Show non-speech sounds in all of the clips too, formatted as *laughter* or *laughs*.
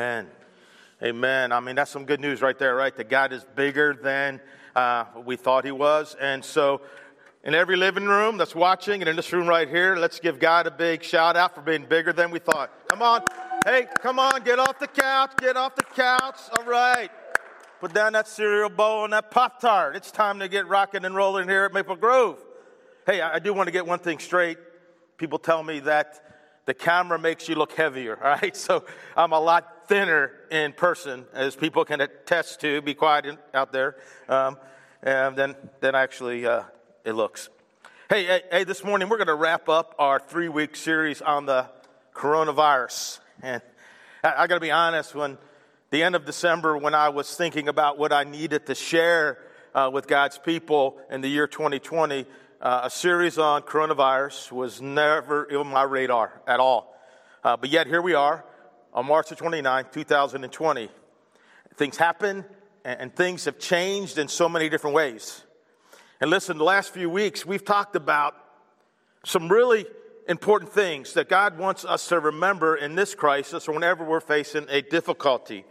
Amen. Amen. I mean, that's some good news right there, right? That God is bigger than uh, we thought He was. And so, in every living room that's watching, and in this room right here, let's give God a big shout out for being bigger than we thought. Come on. Hey, come on, get off the couch, get off the couch. All right. Put down that cereal bowl and that Pop Tart. It's time to get rocking and rolling here at Maple Grove. Hey, I do want to get one thing straight. People tell me that the camera makes you look heavier, *laughs* all right? So I'm a lot thinner in person, as people can attest to. Be quiet out there. Um, and then, then actually uh, it looks. Hey, hey, hey, this morning we're going to wrap up our three week series on the coronavirus. And I, I got to be honest, when the end of December, when I was thinking about what I needed to share uh, with God's people in the year 2020, uh, a series on coronavirus was never on my radar at all. Uh, but yet, here we are on March the 29th, 2020. Things happen and, things have changed in so many different ways. And listen, the last few weeks, we've talked about some really important things that God wants us to remember in this crisis or whenever we're facing a difficulty.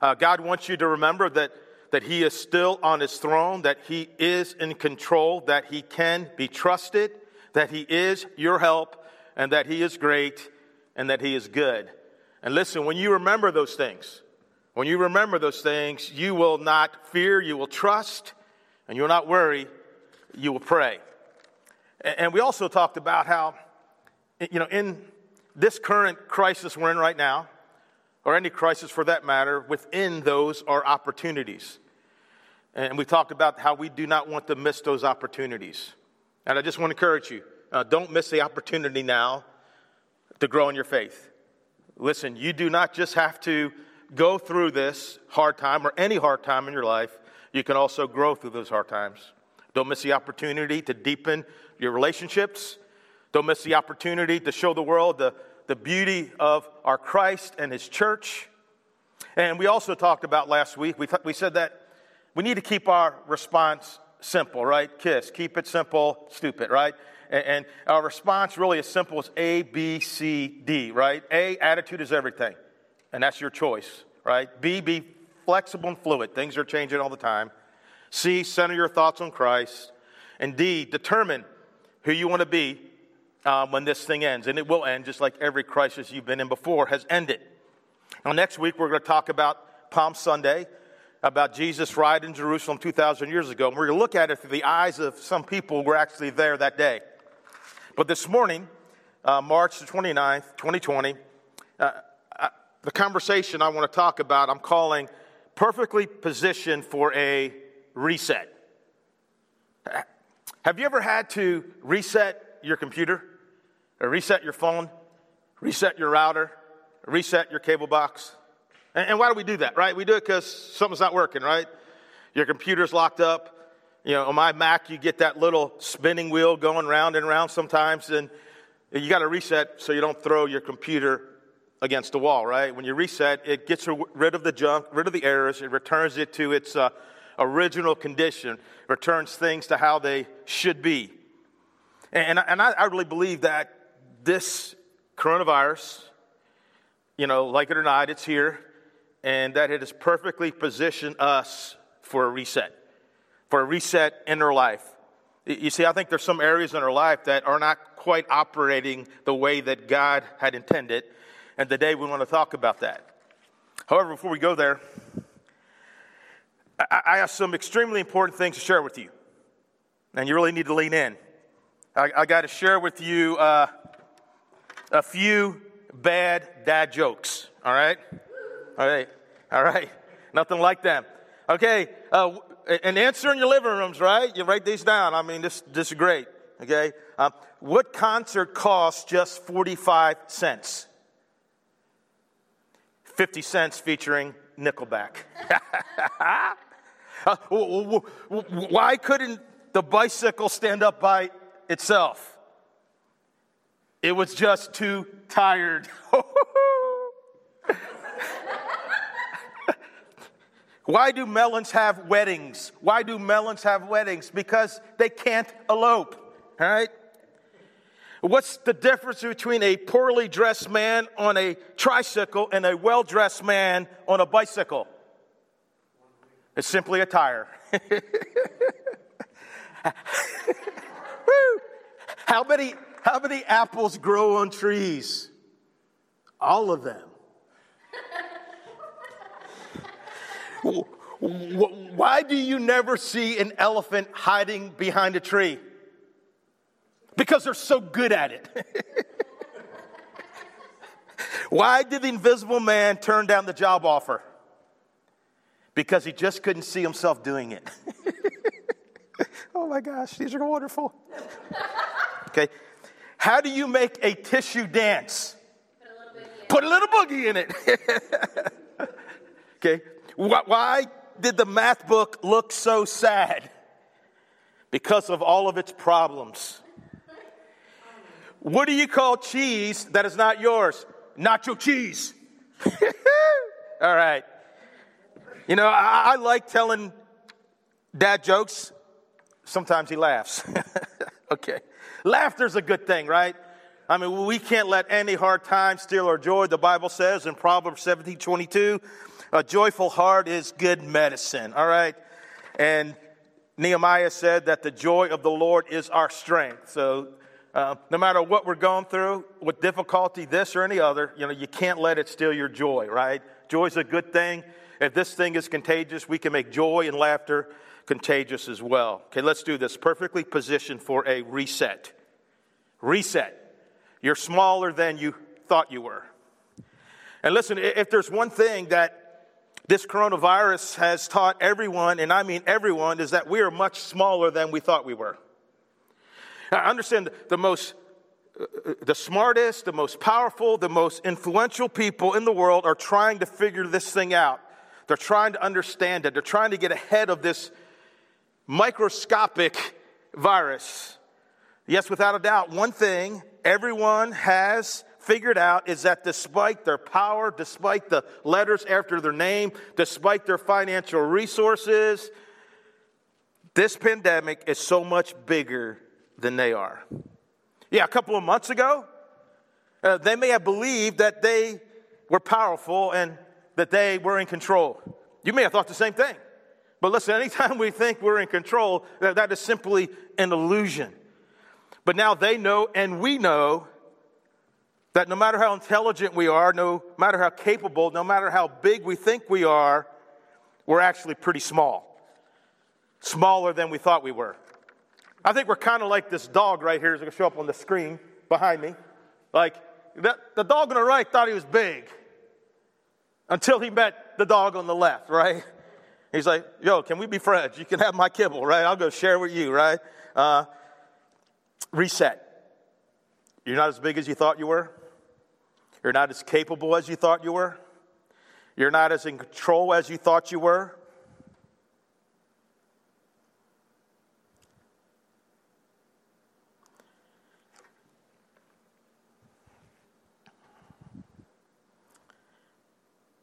Uh, God wants you to remember that that he is still on his throne, that he is in control, that he can be trusted, that he is your help, and that he is great, and that he is good. And listen, when you remember those things, when you remember those things, you will not fear, you will trust, and you will not worry, you will pray. And we also talked about how, you know, in this current crisis we're in right now, or any crisis for that matter, within those are opportunities. And we talked about how we do not want to miss those opportunities. And I just want to encourage you uh, don't miss the opportunity now to grow in your faith. Listen, you do not just have to go through this hard time or any hard time in your life, you can also grow through those hard times. Don't miss the opportunity to deepen your relationships. Don't miss the opportunity to show the world the the beauty of our Christ and His church. And we also talked about last week, we, th- we said that we need to keep our response simple, right? KISS, keep it simple, stupid, right? And, our response really is simple as A, B, C, D, right? A, attitude is everything, and that's your choice, right? B, be flexible and fluid. Things are changing all the time. C, center your thoughts on Christ. And D, determine who you want to be um, when this thing ends. And it will end just like every crisis you've been in before has ended. Now, next week, we're going to talk about Palm Sunday, about Jesus' ride in Jerusalem 2,000 years ago. And we're going to look at it through the eyes of some people who were actually there that day. But this morning, uh, March the 29th, 2020, uh, uh, the conversation I want to talk about, I'm calling Perfectly Positioned for a Reset. Have you ever had to reset your computer? or reset your phone, reset your router, reset your cable box. And, and why do we do that, right? We do it because something's not working, right? Your computer's locked up. You know, on my Mac, you get that little spinning wheel going round and round sometimes, and you got to reset so you don't throw your computer against the wall, right? When you reset, it gets rid of the junk, rid of the errors, it returns it to its uh, original condition, returns things to how they should be. And, and I, I really believe that this coronavirus, you know, like it or not, it's here, and that it has perfectly positioned us for a reset, for a reset in our life. You see, I think there's some areas in our life that are not quite operating the way that God had intended, and today we want to talk about that. However, before we go there, I have some extremely important things to share with you, and you really need to lean in. I, I got to share with you uh, a few bad dad jokes. All right? All right. All right. Nothing like them. Okay. Uh, and answer in your living rooms, right? You write these down. I mean, this, this is great. Okay. Um, what concert costs just 45 cents? 50 cents featuring Nickelback. *laughs* uh, why couldn't the bicycle stand up by itself? It was just too tired. *laughs* Why do melons have weddings? Why do melons have weddings? Because they can't elope, all right? What's the difference between a poorly dressed man on a tricycle and a well dressed man on a bicycle? It's simply a tire. *laughs* how, many, how many apples grow on trees? All of them. Why do you never see an elephant hiding behind a tree? Because they're so good at it. *laughs* Why did the invisible man turn down the job offer? Because he just couldn't see himself doing it. *laughs* oh my gosh, these are wonderful. okay. How do you make a tissue dance? Put a little boogie in it. *laughs* okay. Why did the math book look so sad? Because of all of its problems. What do you call cheese that is not yours? Nacho cheese. *laughs* all right. You know, I, I like telling dad jokes. Sometimes he laughs. okay. Laughter's a good thing, right? I mean, we can't let any hard time steal our joy. The Bible says in Proverbs 17 22, a joyful heart is good medicine, all right? And Nehemiah said that the joy of the Lord is our strength. So, uh, no matter what we're going through, with difficulty, this or any other, you know, you can't let it steal your joy, right? Joy is a good thing. If this thing is contagious, we can make joy and laughter contagious as well. Okay, let's do this. Perfectly positioned for a reset. Reset. You're smaller than you thought you were. And listen, if there's one thing that this coronavirus has taught everyone, and I mean everyone, is that we are much smaller than we thought we were. I understand the most, uh, the smartest, the most powerful, the most influential people in the world are trying to figure this thing out. They're trying to understand it. They're trying to get ahead of this microscopic virus. Yes, without a doubt, one thing everyone has figured out is that despite their power, despite the letters after their name, despite their financial resources, this pandemic is so much bigger than they are. Yeah, a couple of months ago, uh, they may have believed that they were powerful and that they were in control. You may have thought the same thing. But listen, *laughs* anytime we think we're in control, that, that is simply an illusion. But now they know and we know that no matter how intelligent we are, no matter how capable, no matter how big we think we are, we're actually pretty small. Smaller than we thought we were. I think we're kind of like this dog right here, is going to show up on the screen behind me. Like, the, the dog on the right thought he was big until he met the dog on the left, right? He's like, yo, can we be friends? You can have my kibble, right? I'll go share with you, right? Uh, reset. You're not as big as you thought you were. You're not as capable as you thought you were. You're not as in control as you thought you were.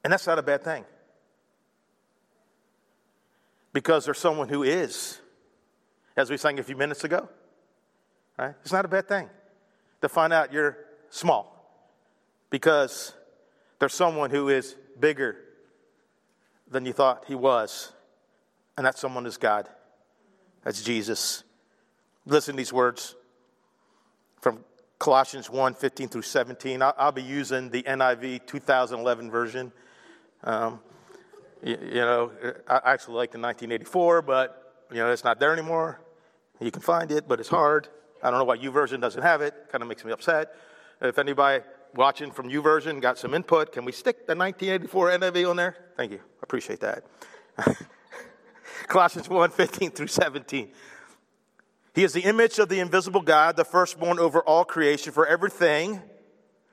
And that's not a bad thing. Because there's someone who is, as we sang a few minutes ago. Right? It's not a bad thing to find out you're small because there's someone who is bigger than you thought he was, and that someone is God. That's Jesus. Listen to these words from Colossians 1 15 through 17. I'll, be using the NIV 2011 version. Um, you, you, know, I actually like the 1984, but, you know, it's not there anymore. You can find it, but it's hard. I don't know why YouVersion doesn't have it. Kind of makes me upset. If anybody watching from YouVersion got some input, can we stick the 1984 NIV on there? Thank you. Appreciate that. *laughs* Colossians 1 15 through 17. He is the image of the invisible God, the firstborn over all creation, for everything,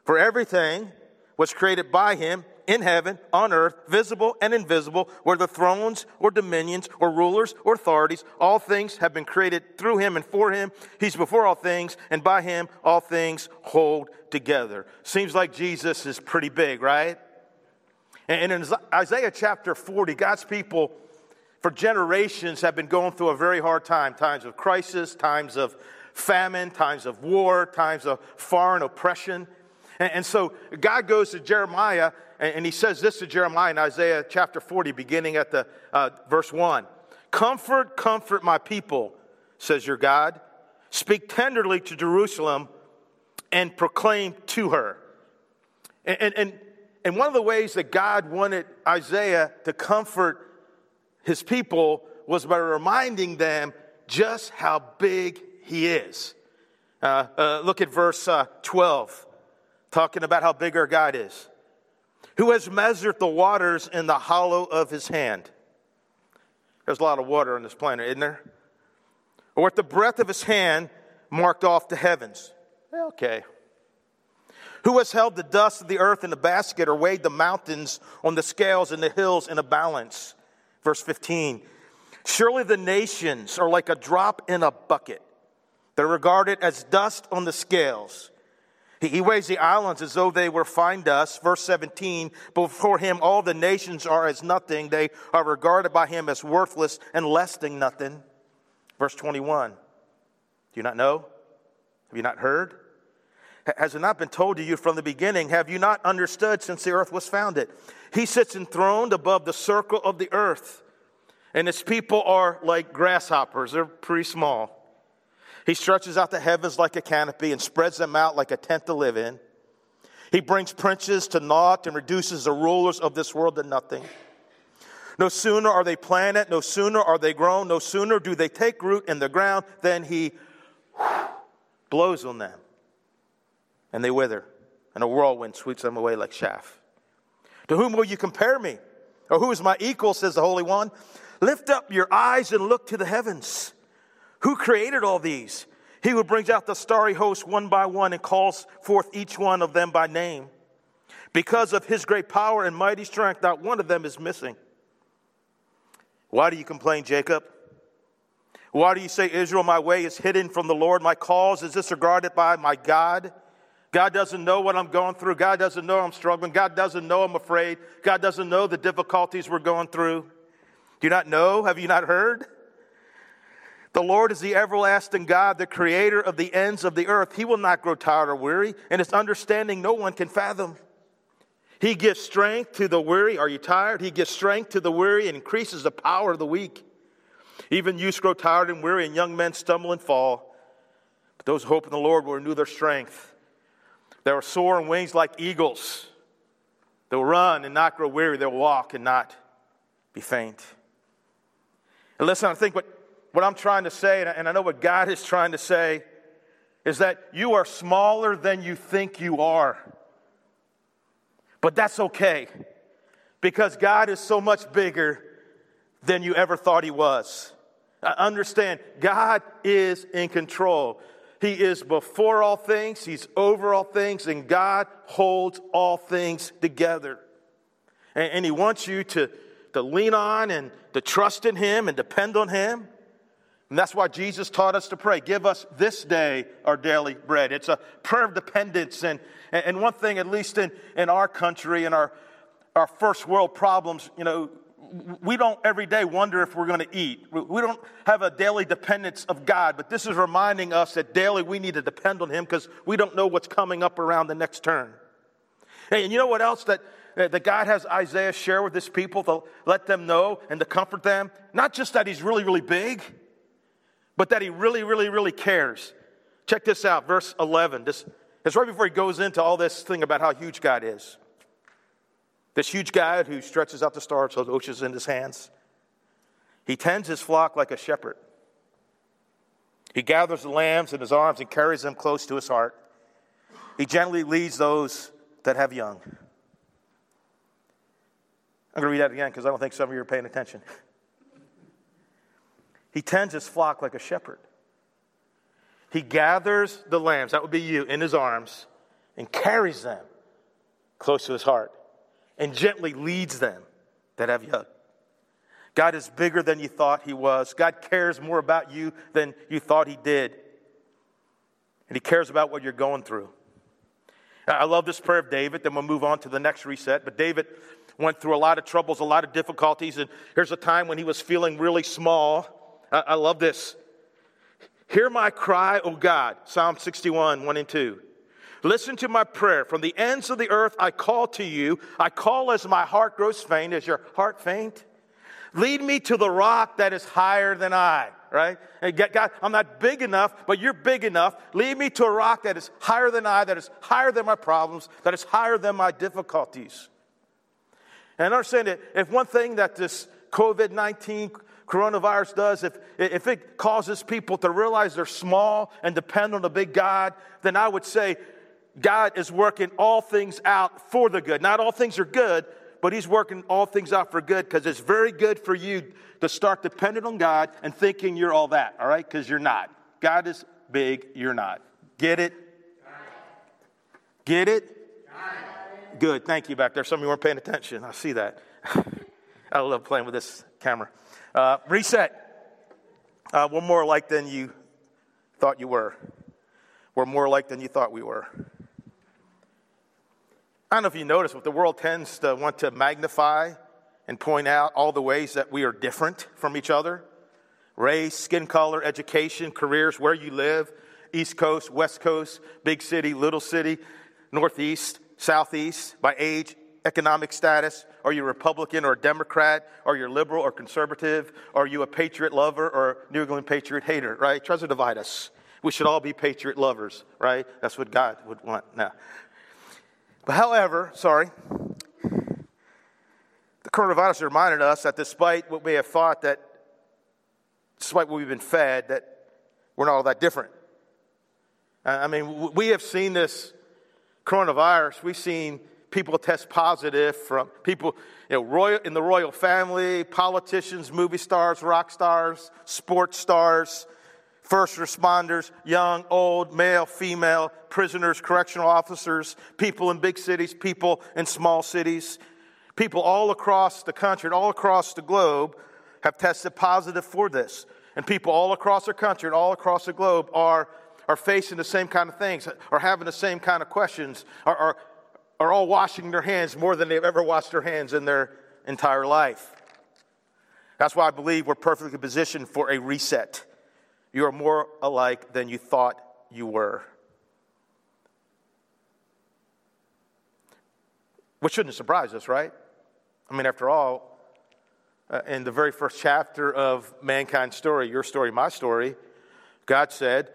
for everything was created by him in heaven, on earth, visible and invisible, whether thrones or dominions or rulers or authorities, all things have been created through him and for him. He's before all things, and by him all things hold together. Seems like Jesus is pretty big, right? And in Isaiah chapter 40, God's people for generations have been going through a very hard time times of crisis, times of famine, times of war, times of foreign oppression. And, and so God goes to Jeremiah and, and, he says this to Jeremiah in Isaiah chapter 40, beginning at the uh, verse 1. Comfort, comfort my people, says your God. Speak tenderly to Jerusalem and proclaim to her. And, and, and one of the ways that God wanted Isaiah to comfort his people was by reminding them just how big he is. Uh, uh, look at verse uh, 12, talking about how big our God is. Who has measured the waters in the hollow of his hand? There's a lot of water on this planet, isn't there? Or with the breadth of his hand marked off the heavens. Eh, okay. Who has held the dust of the earth in a basket or weighed the mountains on the scales and the hills in a balance? Verse 15. Surely the nations are like a drop in a bucket. They're regarded as dust on the scales. He weighs the islands as though they were fine dust. Verse 17, before him all the nations are as nothing. They are regarded by him as worthless and less than nothing. Verse 21, do you not know? Have you not heard? Has it not been told to you from the beginning? Have you not understood since the earth was founded? He sits enthroned above the circle of the earth, and his people are like grasshoppers. They're pretty small. He stretches out the heavens like a canopy and spreads them out like a tent to live in. He brings princes to naught and reduces the rulers of this world to nothing. No sooner are they planted, no sooner are they grown, no sooner do they take root in the ground than he *sighs* blows on them and they wither, and a whirlwind sweeps them away like chaff. To whom will you compare me? Or who is my equal, says the Holy One? Lift up your eyes and look to the heavens. Who created all these? He who brings out the starry host one by one and calls forth each one of them by name. Because of his great power and mighty strength, not one of them is missing. Why do you complain, Jacob? Why do you say, Israel, my way is hidden from the Lord? My cause is disregarded by my God. God doesn't know what I'm going through. God doesn't know I'm struggling. God doesn't know I'm afraid. God doesn't know the difficulties we're going through. Do you not know? Have you not heard? The Lord is the everlasting God, the creator of the ends of the earth. He will not grow tired or weary, and his understanding no one can fathom. He gives strength to the weary. Are you tired? He gives strength to the weary and increases the power of the weak. Even youths grow tired and weary, and young men stumble and fall. But those who hope in the Lord will renew their strength. They will soar on wings like eagles. They'll run and not grow weary. They'll walk and not be faint. And listen, I think what what I'm trying to say, and I know what God is trying to say, is that you are smaller than you think you are. But that's okay because God is so much bigger than you ever thought He was. I understand, God is in control. He is before all things, He's over all things, and God holds all things together. And, and He wants you to, to lean on and to trust in Him and depend on Him. And that's why Jesus taught us to pray. Give us this day our daily bread. It's a prayer of dependence. And, and one thing, at least in, in our country and our, our first world problems, you know, we don't every day wonder if we're going to eat. We don't have a daily dependence of God, but this is reminding us that daily we need to depend on Him because we don't know what's coming up around the next turn. Hey, and you know what else that, that God has Isaiah share with his people to let them know and to comfort them? Not just that He's really, really big but that he really, really, really cares. Check this out, verse 11. This is right before he goes into all this thing about how huge God is. This huge God who stretches out the stars, the oceans in his hands. He tends his flock like a shepherd. He gathers the lambs in his arms and carries them close to his heart. He gently leads those that have young. I'm going to read that again because I don't think some of you are paying attention. He tends his flock like a shepherd. He gathers the lambs, that would be you, in his arms and carries them close to his heart and gently leads them that have young. God is bigger than you thought he was. God cares more about you than you thought he did. And he cares about what you're going through. I love this prayer of David. Then we'll move on to the next reset. But David went through a lot of troubles, a lot of difficulties. And here's a time when he was feeling really small. I, I love this. Hear my cry, O God. Psalm 61, 1 and 2. Listen to my prayer. From the ends of the earth, I call to you. I call as my heart grows faint. Is your heart faint? Lead me to the rock that is higher than I, right? And God, I'm not big enough, but you're big enough. Lead me to a rock that is higher than I, that is higher than my problems, that is higher than my difficulties. And understand that if one thing that this COVID 19 coronavirus does, if, if it causes people to realize they're small and depend on a big God, then I would say God is working all things out for the good. Not all things are good, but He's working all things out for good because it's very good for you to start depending on God and thinking you're all that, all right? Because you're not. God is big, you're not. Get it? Get it? Good. Thank you back there. Some of you weren't paying attention. I see that. *laughs* I love playing with this camera. Uh, reset. Uh, we're more alike than you thought you were. We're more alike than you thought we were. I don't know if you notice, but the world tends to want to magnify and point out all the ways that we are different from each other race, skin color, education, careers, where you live, East Coast, West Coast, big city, little city, Northeast, Southeast, by age, economic status. Are you a Republican or a Democrat? Are you liberal or conservative? Are you a patriot lover or New England patriot hater, right? Tries to divide us. We should all be patriot lovers, right? That's what God would want. Now, but however, sorry, the coronavirus reminded us that despite what we have thought that, despite what we've been fed, that we're not all that different. I mean, we have seen this coronavirus. We've seen people test positive from people you know, royal, in the royal family, politicians, movie stars, rock stars, sports stars, first responders, young, old, male, female, prisoners, correctional officers, people in big cities, people in small cities, people all across the country and all across the globe have tested positive for this. And people all across the country and all across the globe are, are facing the same kind of things, are having the same kind of questions, are, are, are all washing their hands more than they've ever washed their hands in their entire life. That's why I believe we're perfectly positioned for a reset. You are more alike than you thought you were. Which shouldn't surprise us, right? I mean, after all, uh, in the very first chapter of mankind's story, your story, my story, God said,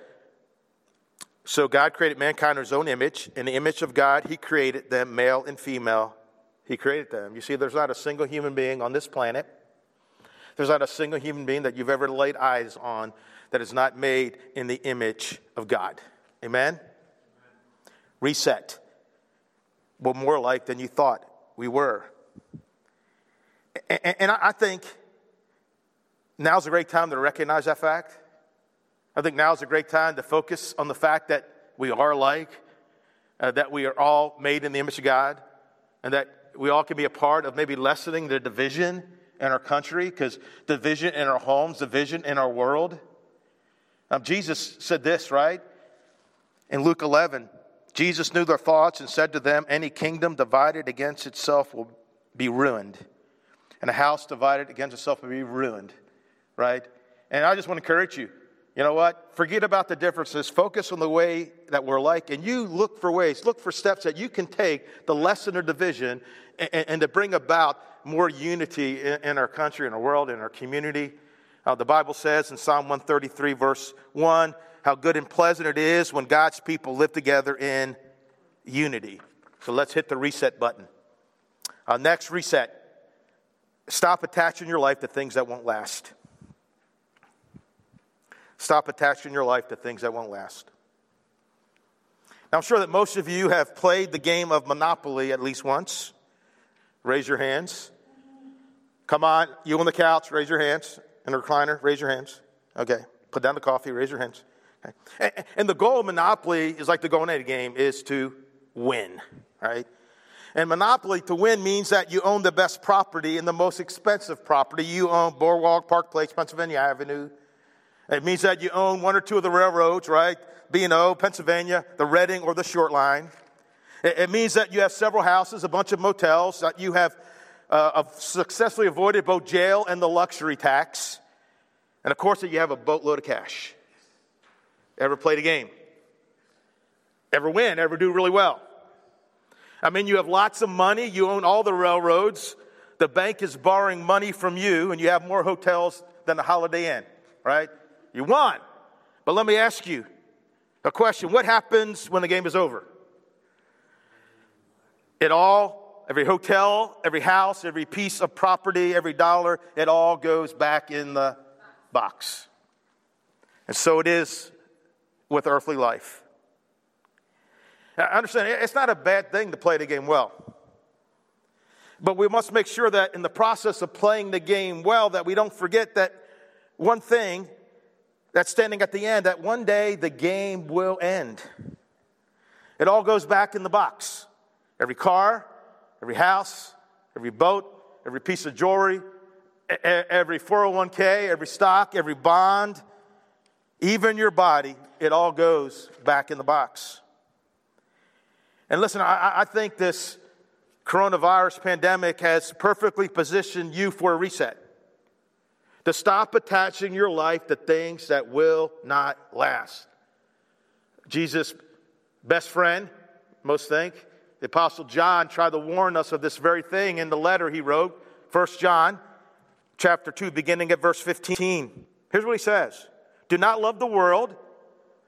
So God created mankind in his own image. In the image of God, he created them, male and female. He created them. You see, there's not a single human being on this planet, there's not a single human being that you've ever laid eyes on that is not made in the image of God. Amen? Reset. We're more like than you thought we were. And I think now's a great time to recognize that fact. I think now is a great time to focus on the fact that we are alike, uh, that we are all made in the image of God, and that we all can be a part of maybe lessening the division in our country, because division in our homes, division in our world, um, Jesus said this, right? In Luke 11, Jesus knew their thoughts and said to them, Any kingdom divided against itself will be ruined, and a house divided against itself will be ruined, right? And I just want to encourage you you know what? Forget about the differences. Focus on the way that we're like, and you look for ways, look for steps that you can take to lessen our division and, and to bring about more unity in, in, our country, in our world, in our community. Uh, the Bible says in Psalm 133, verse 1, how good and pleasant it is when God's people live together in unity. So let's hit the reset button. Uh, next, reset. Stop attaching your life to things that won't last. Stop attaching your life to things that won't last. Now, I'm sure that most of you have played the game of Monopoly at least once. Raise your hands. Come on, you on the couch, raise your hands in the recliner? Raise your hands. Okay. Put down the coffee, raise your hands. Okay. And, and the goal of Monopoly is like the Go any game, is to win, right? And Monopoly to win means that you own the best property and the most expensive property. You own Boardwalk Park Place, Pennsylvania Avenue. It means that you own one or two of the railroads, right? B&O, Pennsylvania, the Reading, or the Short Line. It, means that you have several houses, a bunch of motels, that you have uh, successfully avoided both jail and the luxury tax. And of course, that you have a boatload of cash. Ever played a game? Ever win? Ever do really well? I mean, you have lots of money, you own all the railroads, the bank is borrowing money from you, and you have more hotels than the Holiday Inn, right? You won. But let me ask you a question What happens when the game is over? It all, every hotel, every house, every piece of property, every dollar, it all goes back in the box. And so it is with earthly life. Now, understand, it's not a bad thing to play the game well. But we must make sure that in the process of playing the game well, that we don't forget that one thing that's standing at the end, that one day the game will end. It all goes back in the box. Every car, every house, every boat, every piece of jewelry, every 401k, every stock, every bond, even your body, it all goes back in the box. And listen, I, I think this coronavirus pandemic has perfectly positioned you for a reset. To stop attaching your life to things that will not last. Jesus' best friend, most think, the Apostle John tried to warn us of this very thing in the letter he wrote, 1 John chapter 2, beginning at verse 15. Here's what he says Do not love the world.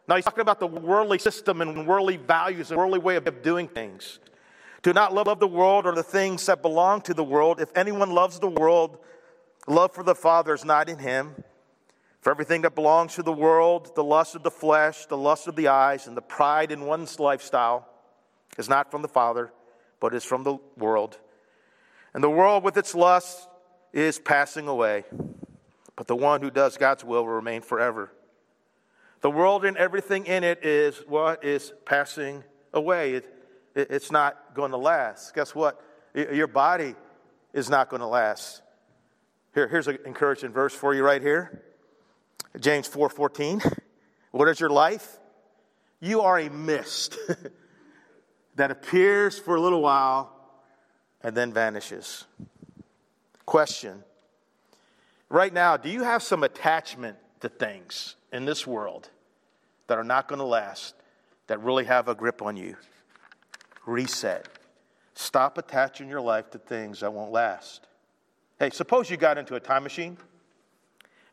Now he's talking about the worldly system and worldly values and worldly way of doing things. Do not love the world or the things that belong to the world. If anyone loves the world, love for the Father is not in him. For everything that belongs to the world, the lust of the flesh, the lust of the eyes, and the pride in one's lifestyle, is not from the Father, but is from the world. And the world with its lust is passing away, but the one who does God's will will remain forever. The world and everything in it is what is passing away. It, it, it's not going to last. Guess what? Your body is not going to last. Here, here's an encouraging verse for you right here. James 4:14. What is your life? You are a mist *laughs* that appears for a little while and then vanishes. Question Right now, do you have some attachment to things in this world that are not going to last, that really have a grip on you? Reset. Stop attaching your life to things that won't last. Hey, suppose you got into a time machine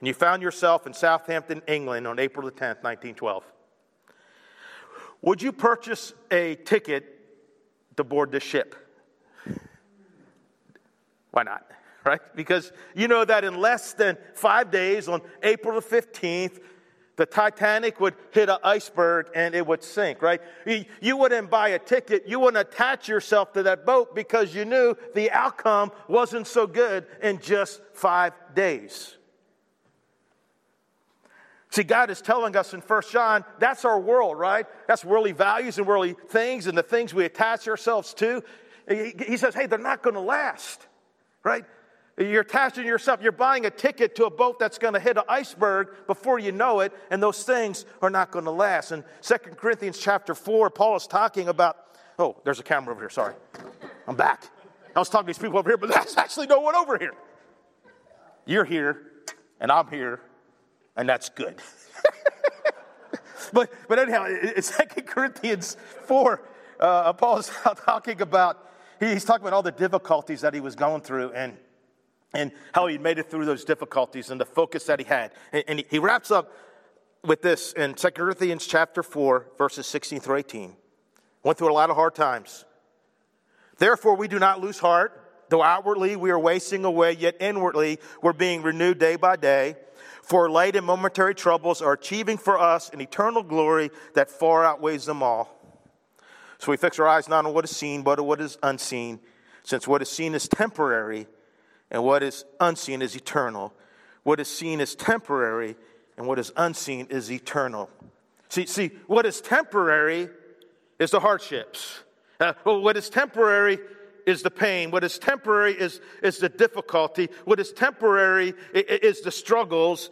and you found yourself in Southampton, England on April the 10th, 1912. Would you purchase a ticket to board the ship? Why not? Right? Because you know that in less than five days, on April the 15th, the Titanic would hit an iceberg and it would sink, right? You wouldn't buy a ticket, you wouldn't attach yourself to that boat because you knew the outcome wasn't so good in just five days. See, God is telling us in 1 John, that's our world, right? That's worldly values and worldly things and the things we attach ourselves to. He says, hey, they're not going to last, right? You're attaching yourself, you're buying a ticket to a boat that's going to hit an iceberg before you know it, and those things are not going to last. In 2 Corinthians chapter 4, Paul is talking about, oh, there's a camera over here, sorry. I'm back. I was talking to these people over here, but *laughs* there's actually no one over here. You're here, and I'm here, and that's good. *laughs* but, but anyhow, in 2 Corinthians 4, uh, Paul is *laughs* talking about, he's talking about all the difficulties that he was going through and, and how he made it through those difficulties and the focus that he had. And, and he wraps up with this in 2 Corinthians chapter 4, verses 16 through 18. Went through a lot of hard times. Therefore, we do not lose heart. Though outwardly we are wasting away, yet inwardly we're being renewed day by day. For light and momentary troubles are achieving for us an eternal glory that far outweighs them all. So we fix our eyes not on what is seen, but on what is unseen, since what is seen is temporary, and what is unseen is eternal. What is seen is temporary, and what is unseen is eternal. See, see, what is temporary is the hardships. Uh, what is temporary is the pain. What is temporary is, is the difficulty. What is temporary is the struggles.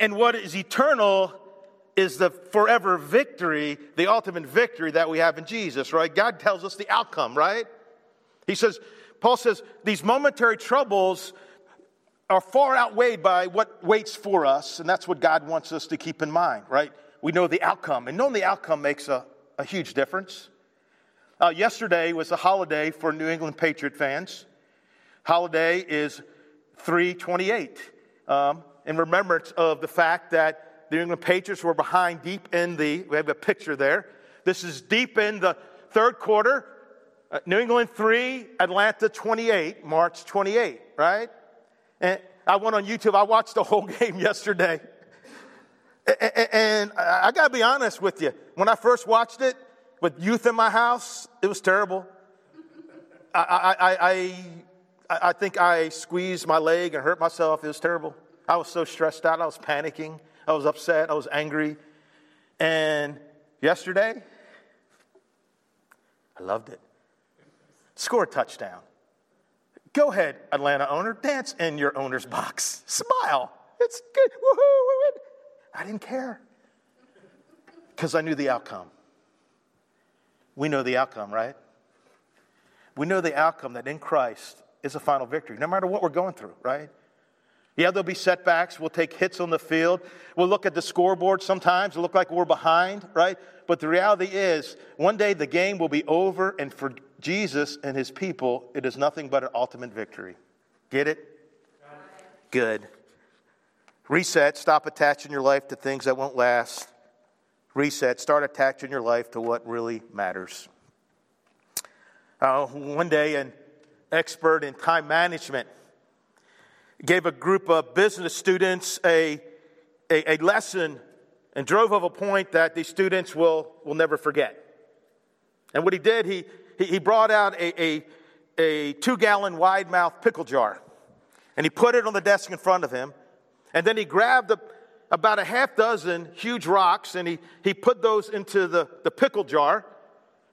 And what is eternal is the forever victory, the ultimate victory that we have in Jesus, right? God tells us the outcome, right? He says, Paul says, these momentary troubles are far outweighed by what waits for us, and that's what God wants us to keep in mind, right? we know the outcome. And knowing the outcome makes a, a huge difference. Uh, yesterday was a holiday for New England Patriot fans. Holiday is 328 um, in remembrance of the fact that the New England Patriots were behind deep in the, we have a picture there. This is deep in the third quarter. Uh, New England 3, Atlanta 28, March 28, right? And I went on YouTube, I watched the whole *laughs* game yesterday. And I got to be honest with you. When I first watched it with youth in my house, it was terrible. I, I, I, I, think I squeezed my leg and hurt myself. It was terrible. I was so stressed out. I was panicking. I was upset. I was angry. And yesterday, I loved it. Score a touchdown. Go ahead, Atlanta owner. Dance in your owner's box. Smile. It's good. Woohoo. I didn't care because I knew the outcome. We know the outcome, right? We know the outcome that in Christ is a final victory, no matter what we're going through, right? Yeah, there'll be setbacks. We'll take hits on the field. We'll look at the scoreboard sometimes. It'll look like we're behind, right? But the reality is, one day the game will be over, and for Jesus and his people, it is nothing but an ultimate victory. Get it? Good. Reset. Stop attaching your life to things that won't last. Reset. Start attaching your life to what really matters. Uh, one day, an expert in time management gave a group of business students a, a, a lesson and drove of a point that these students will, will never forget. And what he did, he, he brought out a, a, a two gallon wide mouth pickle jar and he put it on the desk in front of him. And then he grabbed a, about a half dozen huge rocks and he, he put those into the, the pickle jar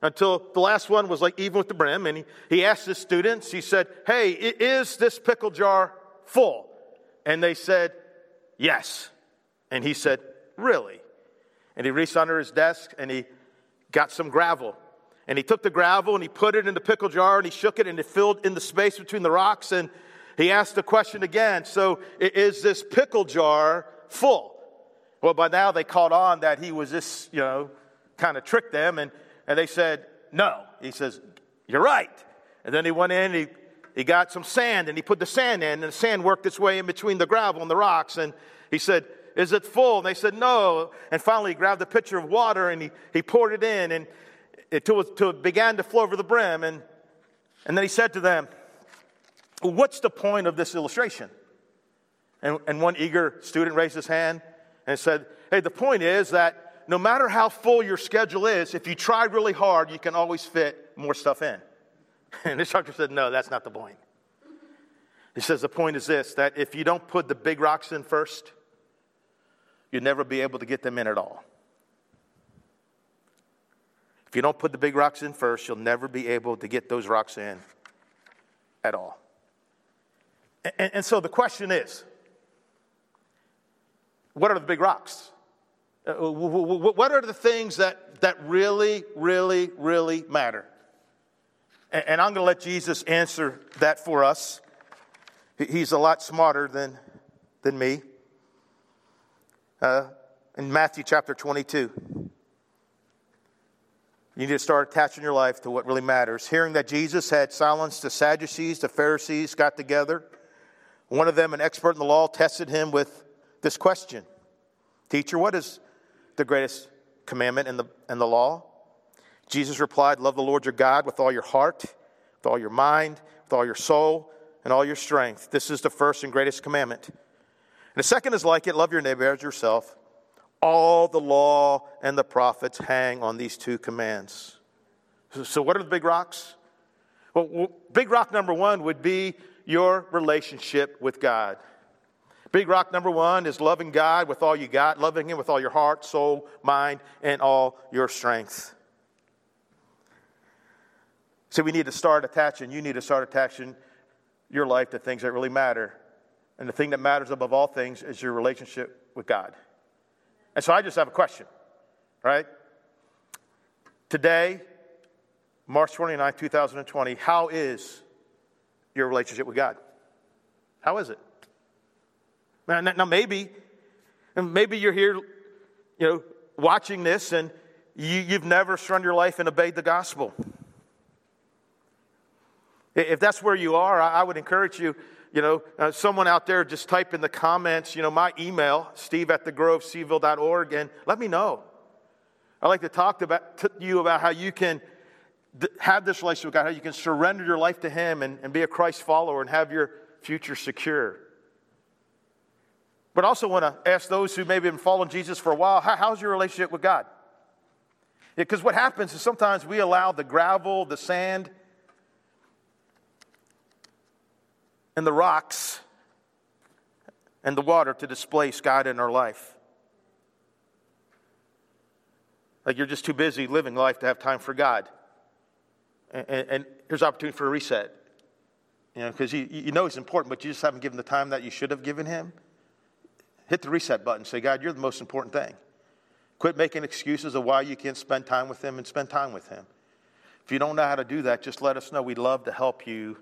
until the last one was like even with the brim. And he, he asked his students, he said, Hey, is this pickle jar full? And they said, Yes. And he said, Really? And he reached under his desk and he got some gravel. And he took the gravel and he put it in the pickle jar and he shook it and it filled in the space between the rocks. And he asked the question again So, is this pickle jar full? Well, by now they caught on that he was just, you know, kind of tricked them. And, and they said, No. He says, You're right. And then he went in, he he got some sand and he put the sand in, and the sand worked its way in between the gravel and the rocks. And he said, Is it full? And they said, No. And finally, he grabbed a pitcher of water and he, he poured it in and it, began to flow over the brim. And, and then he said to them, What's the point of this illustration? And, and one eager student raised his hand and said, Hey, the point is that no matter how full your schedule is, if you try really hard, you can always fit more stuff in. *laughs* And the instructor said, No, that's not the point. He says, The point is this that if you don't put the big rocks in first, you'll never be able to get them in at all. If you don't put the big rocks in first, you'll never be able to get those rocks in at all. And, and so the question is what are the big rocks? Uh, what are the things that, that really, really, really matter? And I'm going to let Jesus answer that for us. He's a lot smarter than, than me. Uh, in Matthew chapter 22, you need to start attaching your life to what really matters. Hearing that Jesus had silenced the Sadducees, the Pharisees got together. One of them, an expert in the law, tested him with this question Teacher, what is the greatest commandment in the, in the law? Jesus replied, Love the Lord your God with all your heart, with all your mind, with all your soul, and all your strength. This is the first and greatest commandment. And the second is like it love your neighbor as yourself. All the law and the prophets hang on these two commands. So, what are the big rocks? Well, big rock number one would be your relationship with God. Big rock number one is loving God with all you got, loving Him with all your heart, soul, mind, and all your strength. So we need to start attaching, you need to start attaching your life to things that really matter. And the thing that matters above all things is your relationship with God. And so I just have a question, right? Today, March 29, 2020, how is your relationship with God? How is it? Now, maybe, maybe you're here, you know, watching this and you, you've never surrendered your life and obeyed the gospel. If that's where you are, I would encourage you, you know, uh, someone out there just type in the comments, you know, my email, steve at thegrovecville.org, and let me know. I'd like to talk about, to you about how you can have this relationship with God, how you can surrender your life to Him and, and be a Christ follower and have your future secure. But I also want to ask those who maybe have been following Jesus for a while how, how's your relationship with God? Because yeah, what happens is sometimes we allow the gravel, the sand, and the rocks and the water to displace God in our life. Like you're just too busy living life to have time for God. And, and, and here's opportunity for a reset. You know, because you, you know he's important, but you just haven't given the time that you should have given him. Hit the reset button. Say, God, you're the most important thing. Quit making excuses of why you can't spend time with him and spend time with him. If you don't know how to do that, just let us know. We'd love to help you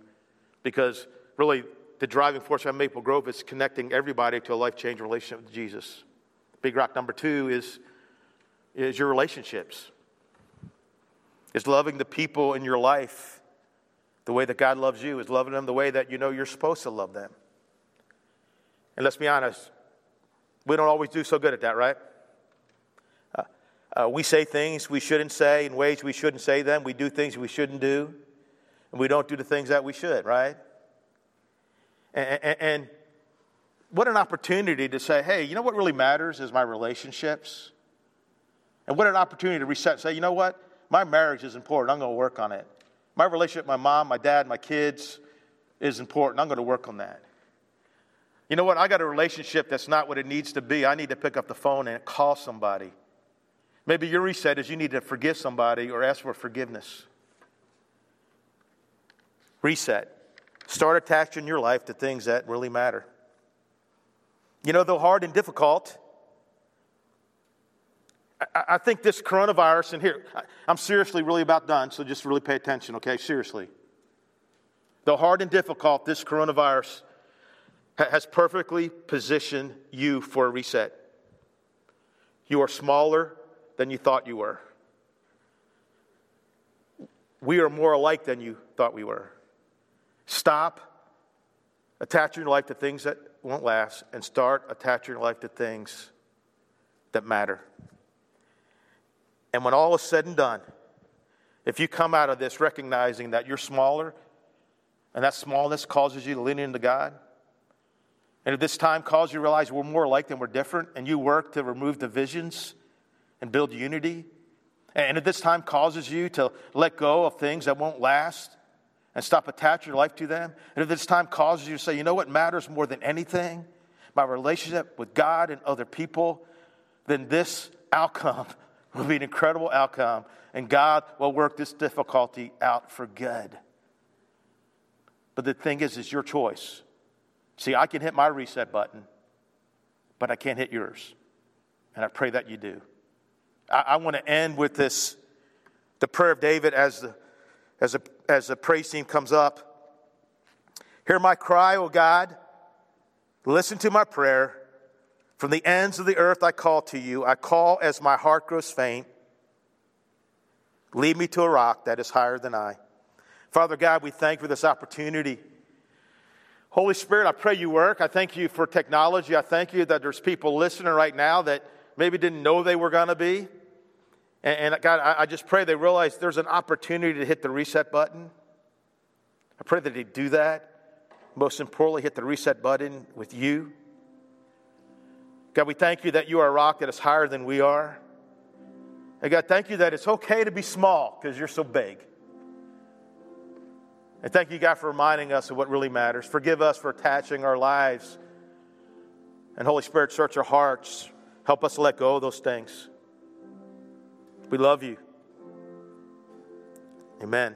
because really the driving force of Maple Grove is connecting everybody to a life changing relationship with Jesus. Big rock number two is, is your relationships. Is loving the people in your life the way that God loves you, is loving them the way that you know you're supposed to love them. And let's be honest, we don't always do so good at that, right? Uh, uh, we say things we shouldn't say in ways we shouldn't say them. We do things we shouldn't do. And we don't do the things that we should, right? And, what an opportunity to say, hey, you know what really matters is my relationships? And what an opportunity to reset and say, you know what? My marriage is important. I'm going to work on it. My relationship with my mom, my dad, my kids is important. I'm going to work on that. You know what? I got a relationship that's not what it needs to be. I need to pick up the phone and call somebody. Maybe your reset is you need to forgive somebody or ask for forgiveness. Reset. Start attaching your life to things that really matter. You know, though hard and difficult, I, I think this coronavirus, and here, I'm seriously really about done, so just really pay attention, okay? Seriously. Though hard and difficult, this coronavirus has perfectly positioned you for a reset. You are smaller than you thought you were. We are more alike than you thought we were. Stop attaching your life to things that won't last and start attaching your life to things that matter. And when all is said and done, if you come out of this recognizing that you're smaller and that smallness causes you to lean into God, and if this time causes you to realize we're more alike than we're different, and you work to remove divisions and build unity, and if this time causes you to let go of things that won't last and stop attaching your life to them. And if this time causes you to say, you know what matters more than anything? My relationship with God and other people, then this outcome *laughs* will be an incredible outcome. And God will work this difficulty out for good. But the thing is, it's your choice. See, I can hit my reset button, but I can't hit yours. And I pray that you do. I, I want to end with this the prayer of David as the as a, as the praise team comes up. Hear my cry, O God. Listen to my prayer. From the ends of the earth I call to you. I call as my heart grows faint. Lead me to a rock that is higher than I. Father God, we thank you for this opportunity. Holy Spirit, I pray you work. I thank you for technology. I thank you that there's people listening right now that maybe didn't know they were going to be. And, and God, I, I just pray they realize there's an opportunity to hit the reset button. I pray that they do that. Most importantly, hit the reset button with you. God, we thank you that you are a rock that is higher than we are. And God, thank you that it's okay to be small because you're so big. And thank you, God, for reminding us of what really matters. Forgive us for attaching our lives. And Holy Spirit, search our hearts. Help us let go of those things. We love you. Amen.